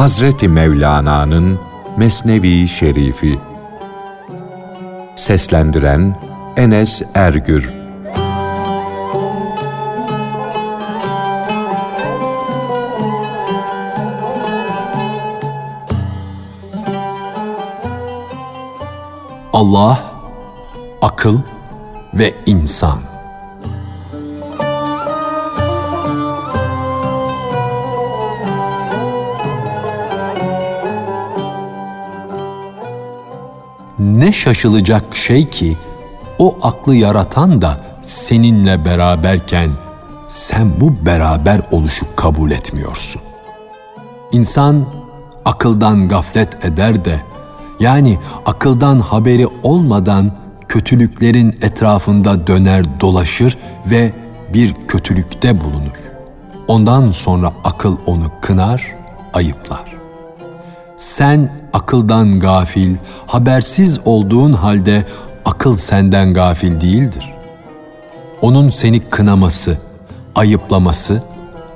Hazreti Mevlana'nın Mesnevi Şerifi Seslendiren Enes Ergür Allah, akıl ve insan. Ne şaşılacak şey ki o aklı yaratan da seninle beraberken sen bu beraber oluşu kabul etmiyorsun. İnsan akıldan gaflet eder de yani akıldan haberi olmadan kötülüklerin etrafında döner dolaşır ve bir kötülükte bulunur. Ondan sonra akıl onu kınar, ayıplar. Sen akıldan gafil, habersiz olduğun halde akıl senden gafil değildir. Onun seni kınaması, ayıplaması,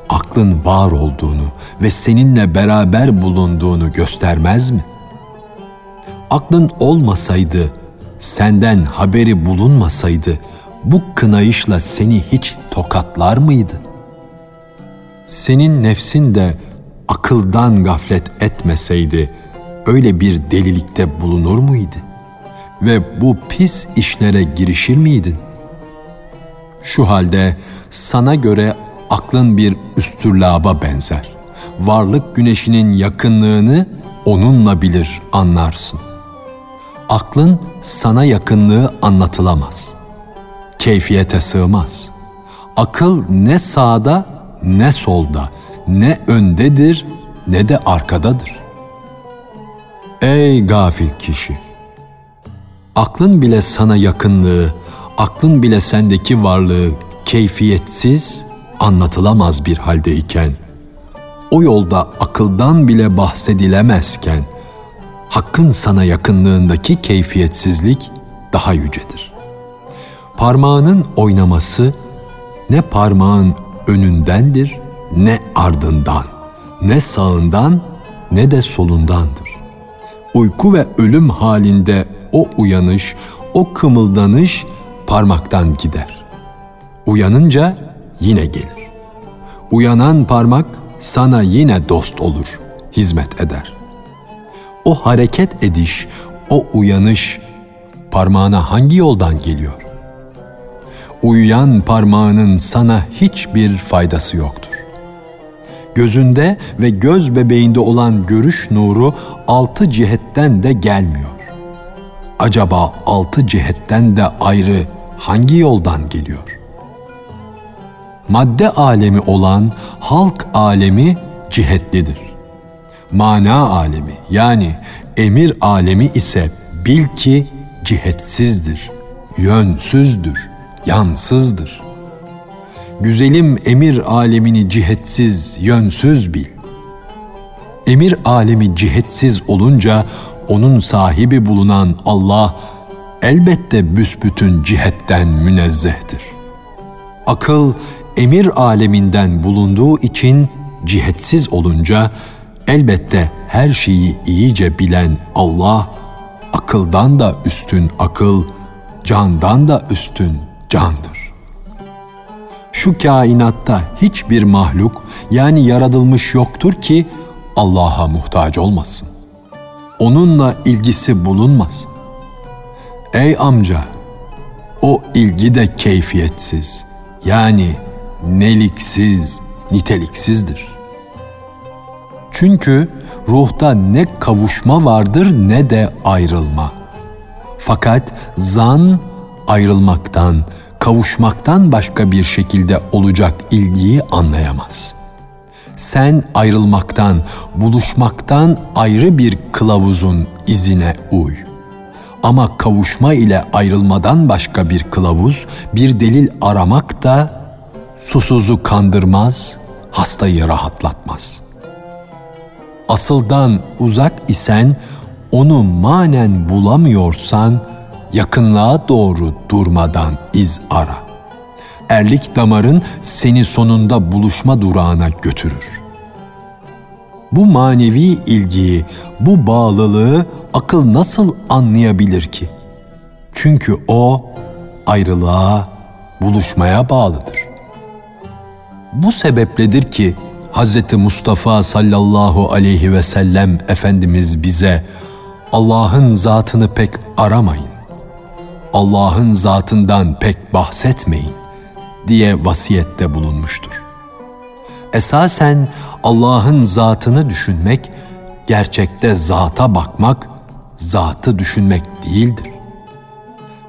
aklın var olduğunu ve seninle beraber bulunduğunu göstermez mi? Aklın olmasaydı, senden haberi bulunmasaydı, bu kınayışla seni hiç tokatlar mıydı? Senin nefsin de akıldan gaflet etmeseydi, öyle bir delilikte bulunur muydu? Ve bu pis işlere girişir miydin? Şu halde sana göre aklın bir üstürlaba benzer. Varlık güneşinin yakınlığını onunla bilir, anlarsın. Aklın sana yakınlığı anlatılamaz. Keyfiyete sığmaz. Akıl ne sağda ne solda, ne öndedir ne de arkadadır. Ey gafil kişi! Aklın bile sana yakınlığı, aklın bile sendeki varlığı keyfiyetsiz, anlatılamaz bir haldeyken, o yolda akıldan bile bahsedilemezken, Hakkın sana yakınlığındaki keyfiyetsizlik daha yücedir. Parmağının oynaması ne parmağın önündendir ne ardından, ne sağından ne de solundandır. Uyku ve ölüm halinde o uyanış, o kımıldanış parmaktan gider. Uyanınca yine gelir. Uyanan parmak sana yine dost olur, hizmet eder. O hareket ediş, o uyanış parmağına hangi yoldan geliyor? Uyuyan parmağının sana hiçbir faydası yoktur. Gözünde ve göz bebeğinde olan görüş nuru altı cihetten de gelmiyor. Acaba altı cihetten de ayrı hangi yoldan geliyor? Madde alemi olan halk alemi cihetlidir mana alemi yani emir alemi ise bil ki cihetsizdir, yönsüzdür, yansızdır. Güzelim emir alemini cihetsiz, yönsüz bil. Emir alemi cihetsiz olunca onun sahibi bulunan Allah elbette büsbütün cihetten münezzehtir. Akıl emir aleminden bulunduğu için cihetsiz olunca Elbette her şeyi iyice bilen Allah, akıldan da üstün akıl, candan da üstün candır. Şu kainatta hiçbir mahluk yani yaratılmış yoktur ki Allah'a muhtaç olmasın. Onunla ilgisi bulunmasın. Ey amca, o ilgi de keyfiyetsiz, yani neliksiz, niteliksizdir. Çünkü ruhta ne kavuşma vardır ne de ayrılma. Fakat zan ayrılmaktan, kavuşmaktan başka bir şekilde olacak ilgiyi anlayamaz. Sen ayrılmaktan, buluşmaktan ayrı bir kılavuzun izine uy. Ama kavuşma ile ayrılmadan başka bir kılavuz, bir delil aramak da susuzu kandırmaz, hastayı rahatlatmaz.'' asıldan uzak isen onu manen bulamıyorsan yakınlığa doğru durmadan iz ara. Erlik damarın seni sonunda buluşma durağına götürür. Bu manevi ilgiyi, bu bağlılığı akıl nasıl anlayabilir ki? Çünkü o ayrılığa, buluşmaya bağlıdır. Bu sebepledir ki Hz. Mustafa sallallahu aleyhi ve sellem Efendimiz bize Allah'ın zatını pek aramayın. Allah'ın zatından pek bahsetmeyin diye vasiyette bulunmuştur. Esasen Allah'ın zatını düşünmek, gerçekte zata bakmak, zatı düşünmek değildir.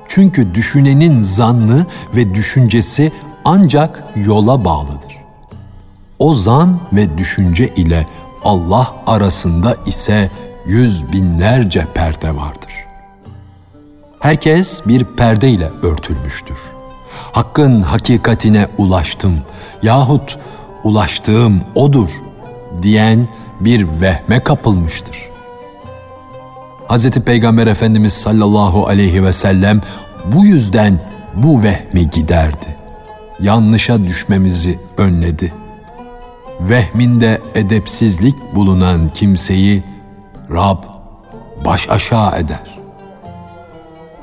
Çünkü düşünenin zannı ve düşüncesi ancak yola bağlıdır. O zan ve düşünce ile Allah arasında ise yüz binlerce perde vardır. Herkes bir perde ile örtülmüştür. Hakkın hakikatine ulaştım yahut ulaştığım odur diyen bir vehme kapılmıştır. Hz. Peygamber Efendimiz sallallahu aleyhi ve sellem bu yüzden bu vehmi giderdi. Yanlışa düşmemizi önledi. Vehminde edepsizlik bulunan kimseyi Rab baş aşağı eder.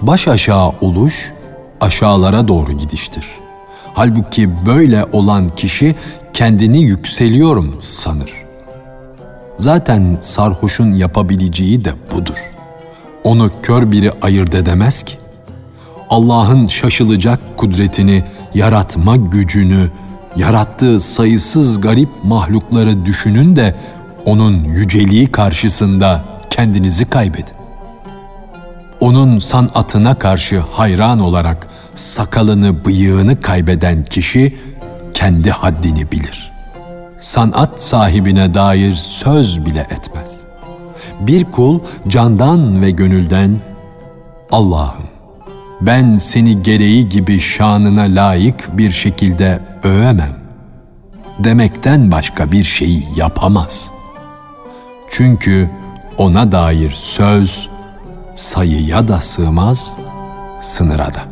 Baş aşağı oluş aşağılara doğru gidiştir. Halbuki böyle olan kişi kendini yükseliyorum sanır. Zaten sarhoşun yapabileceği de budur. Onu kör biri ayırt edemez ki. Allah'ın şaşılacak kudretini, yaratma gücünü, yarattığı sayısız garip mahlukları düşünün de onun yüceliği karşısında kendinizi kaybedin. Onun sanatına karşı hayran olarak sakalını, bıyığını kaybeden kişi kendi haddini bilir. Sanat sahibine dair söz bile etmez. Bir kul candan ve gönülden Allah'ım ben seni gereği gibi şanına layık bir şekilde övemem demekten başka bir şeyi yapamaz. Çünkü ona dair söz sayıya da sığmaz, sınıra da.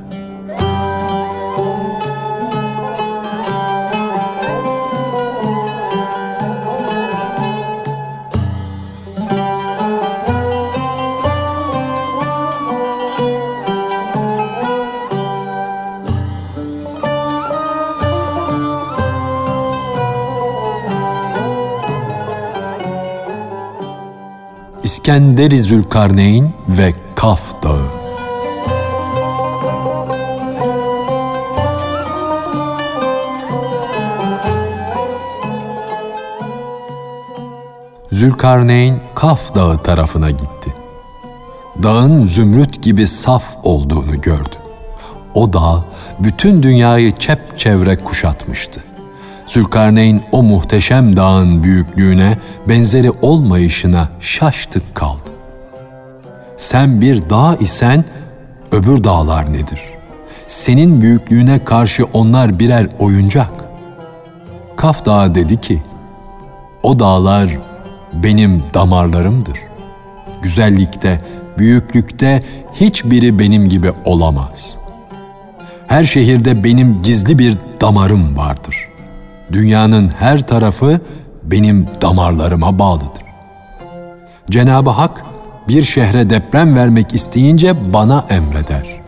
İskender-i Zülkarneyn ve Kaf Dağı. Zülkarneyn Kaf Dağı tarafına gitti. Dağın zümrüt gibi saf olduğunu gördü. O dağ bütün dünyayı çepçevre kuşatmıştı. Zülkarneyn o muhteşem dağın büyüklüğüne, benzeri olmayışına şaştık kaldı. Sen bir dağ isen öbür dağlar nedir? Senin büyüklüğüne karşı onlar birer oyuncak. Kaf Dağı dedi ki, o dağlar benim damarlarımdır. Güzellikte, büyüklükte hiçbiri benim gibi olamaz. Her şehirde benim gizli bir damarım vardır.'' Dünyanın her tarafı benim damarlarıma bağlıdır. Cenab-ı Hak bir şehre deprem vermek isteyince bana emreder.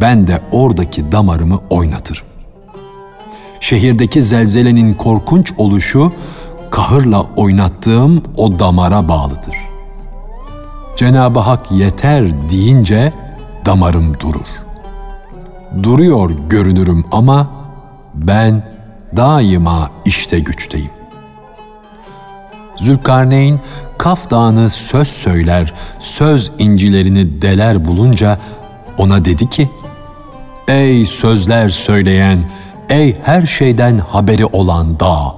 Ben de oradaki damarımı oynatırım. Şehirdeki zelzelenin korkunç oluşu kahırla oynattığım o damara bağlıdır. Cenab-ı Hak yeter deyince damarım durur. Duruyor görünürüm ama ben daima işte güçteyim. Zülkarneyn Kaf Dağı'nı söz söyler, söz incilerini deler bulunca ona dedi ki, Ey sözler söyleyen, ey her şeyden haberi olan dağ!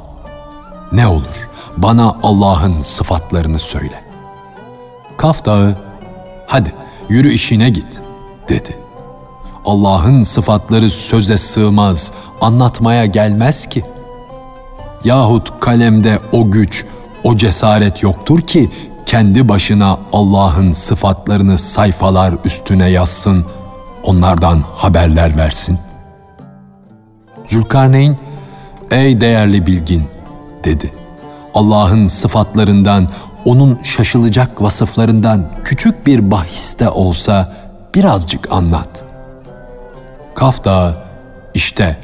Ne olur bana Allah'ın sıfatlarını söyle. Kaf Dağı, hadi yürü işine git dedi. Allah'ın sıfatları söze sığmaz, anlatmaya gelmez ki. Yahut kalemde o güç, o cesaret yoktur ki kendi başına Allah'ın sıfatlarını sayfalar üstüne yazsın, onlardan haberler versin. Zülkarneyn, ey değerli bilgin dedi. Allah'ın sıfatlarından, onun şaşılacak vasıflarından küçük bir bahis de olsa birazcık anlat. Kaf Dağı işte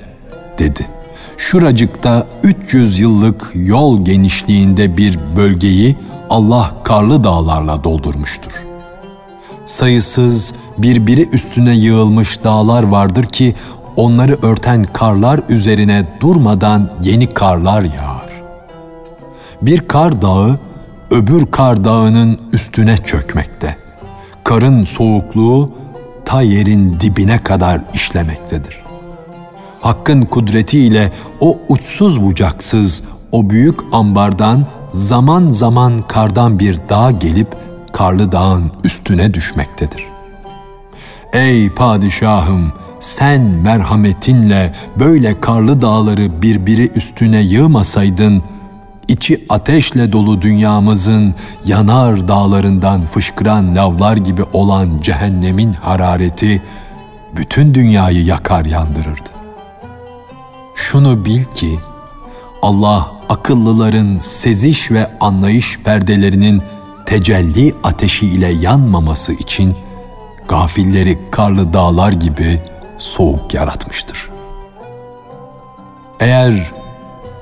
dedi. Şuracıkta 300 yıllık yol genişliğinde bir bölgeyi Allah karlı dağlarla doldurmuştur. Sayısız birbiri üstüne yığılmış dağlar vardır ki onları örten karlar üzerine durmadan yeni karlar yağar. Bir kar dağı öbür kar dağının üstüne çökmekte. Karın soğukluğu ta yerin dibine kadar işlemektedir. Hakkın kudretiyle o uçsuz bucaksız, o büyük ambardan zaman zaman kardan bir dağ gelip karlı dağın üstüne düşmektedir. Ey padişahım, sen merhametinle böyle karlı dağları birbiri üstüne yığmasaydın, içi ateşle dolu dünyamızın yanar dağlarından fışkıran lavlar gibi olan cehennemin harareti bütün dünyayı yakar yandırırdı. Şunu bil ki Allah akıllıların seziş ve anlayış perdelerinin tecelli ateşi ile yanmaması için gafilleri karlı dağlar gibi soğuk yaratmıştır. Eğer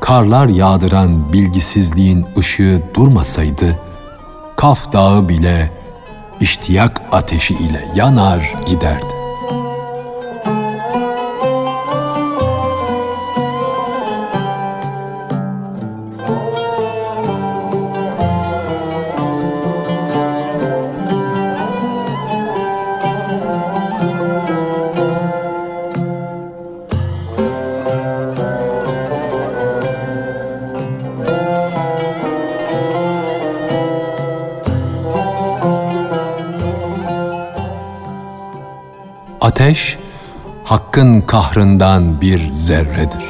karlar yağdıran bilgisizliğin ışığı durmasaydı, Kaf Dağı bile iştiyak ateşi ile yanar giderdi. Ateş, hakkın kahrından bir zerredir.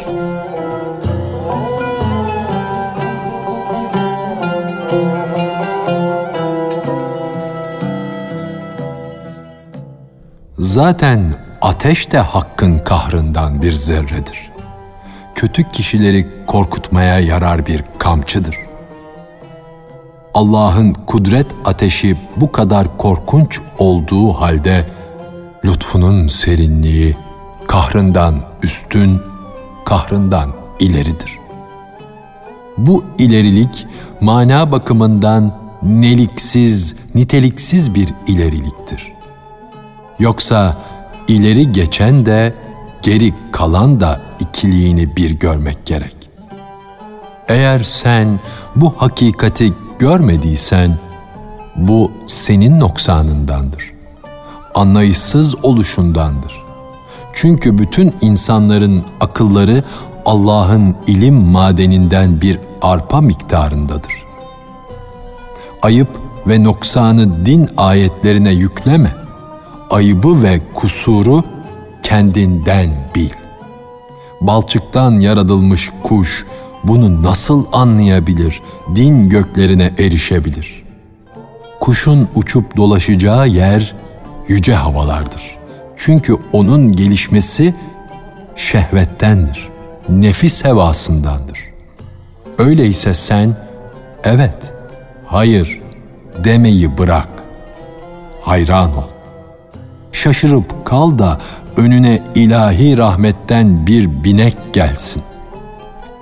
Zaten ateş de hakkın kahrından bir zerredir. Kötü kişileri korkutmaya yarar bir kamçıdır. Allah'ın kudret ateşi bu kadar korkunç olduğu halde lütfunun serinliği kahrından üstün, kahrından ileridir. Bu ilerilik mana bakımından neliksiz, niteliksiz bir ileriliktir. Yoksa ileri geçen de geri kalan da ikiliğini bir görmek gerek. Eğer sen bu hakikati görmediysen bu senin noksanındandır anlayışsız oluşundandır. Çünkü bütün insanların akılları Allah'ın ilim madeninden bir arpa miktarındadır. Ayıp ve noksanı din ayetlerine yükleme. Ayıbı ve kusuru kendinden bil. Balçıktan yaratılmış kuş bunu nasıl anlayabilir, din göklerine erişebilir? Kuşun uçup dolaşacağı yer yüce havalardır. Çünkü onun gelişmesi şehvettendir, nefis hevasındandır. Öyleyse sen evet, hayır demeyi bırak. Hayran ol. Şaşırıp kal da önüne ilahi rahmetten bir binek gelsin.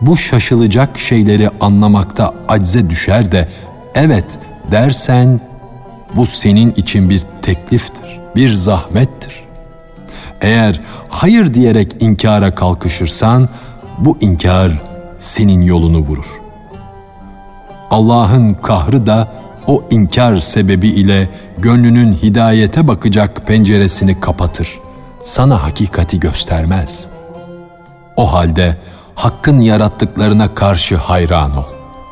Bu şaşılacak şeyleri anlamakta acze düşer de evet dersen bu senin için bir tekliftir, bir zahmettir. Eğer hayır diyerek inkara kalkışırsan bu inkar senin yolunu vurur. Allah'ın kahrı da o inkar sebebi ile gönlünün hidayete bakacak penceresini kapatır. Sana hakikati göstermez. O halde hakkın yarattıklarına karşı hayran ol.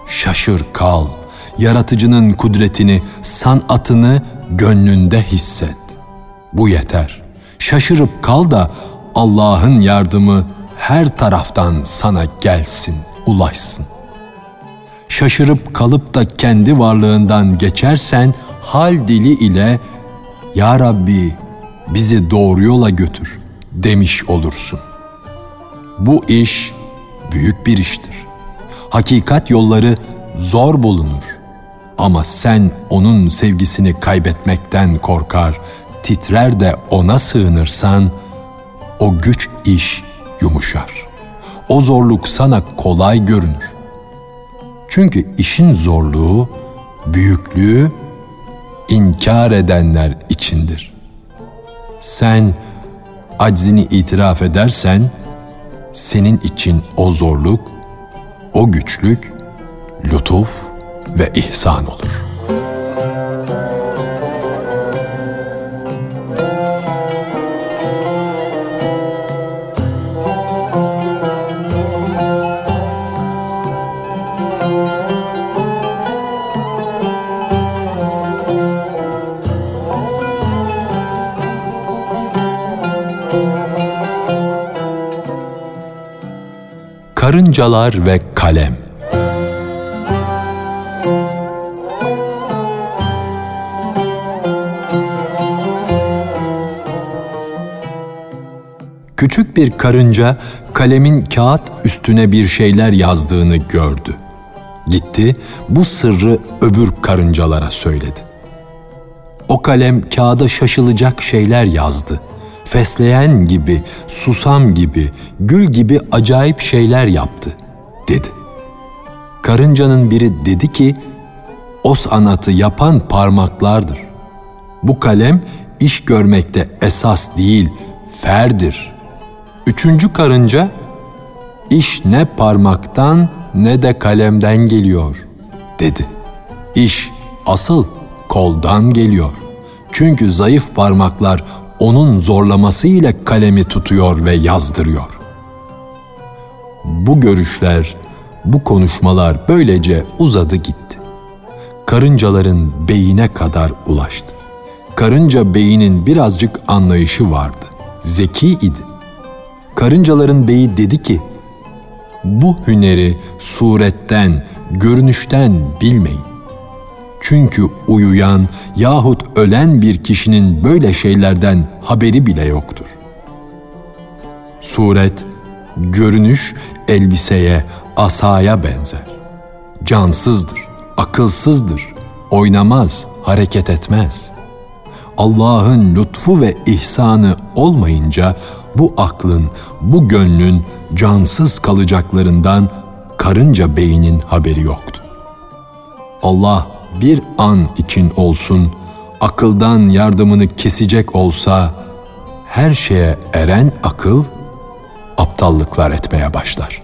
Şaşır kal. Yaratıcının kudretini, sanatını gönlünde hisset. Bu yeter. Şaşırıp kal da Allah'ın yardımı her taraftan sana gelsin, ulaşsın. Şaşırıp kalıp da kendi varlığından geçersen hal dili ile Ya Rabbi bizi doğru yola götür demiş olursun. Bu iş büyük bir iştir. Hakikat yolları zor bulunur. Ama sen onun sevgisini kaybetmekten korkar, titrer de ona sığınırsan, o güç iş yumuşar. O zorluk sana kolay görünür. Çünkü işin zorluğu, büyüklüğü inkar edenler içindir. Sen aczini itiraf edersen, senin için o zorluk, o güçlük, lütuf ve ihsan olur.'' Karıncalar ve Kalem Küçük bir karınca kalemin kağıt üstüne bir şeyler yazdığını gördü. Gitti, bu sırrı öbür karıncalara söyledi. O kalem kağıda şaşılacak şeyler yazdı.'' fesleğen gibi, susam gibi, gül gibi acayip şeyler yaptı, dedi. Karıncanın biri dedi ki, o sanatı yapan parmaklardır. Bu kalem iş görmekte esas değil, ferdir. Üçüncü karınca, iş ne parmaktan ne de kalemden geliyor, dedi. İş asıl koldan geliyor. Çünkü zayıf parmaklar onun zorlaması ile kalemi tutuyor ve yazdırıyor. Bu görüşler, bu konuşmalar böylece uzadı gitti. Karıncaların beyine kadar ulaştı. Karınca beyinin birazcık anlayışı vardı. Zeki idi. Karıncaların beyi dedi ki, bu hüneri suretten, görünüşten bilmeyin. Çünkü uyuyan yahut ölen bir kişinin böyle şeylerden haberi bile yoktur. Suret, görünüş elbiseye, asaya benzer. Cansızdır, akılsızdır, oynamaz, hareket etmez. Allah'ın lütfu ve ihsanı olmayınca bu aklın, bu gönlün cansız kalacaklarından karınca beynin haberi yoktu. Allah bir an için olsun akıldan yardımını kesecek olsa her şeye eren akıl aptallıklar etmeye başlar.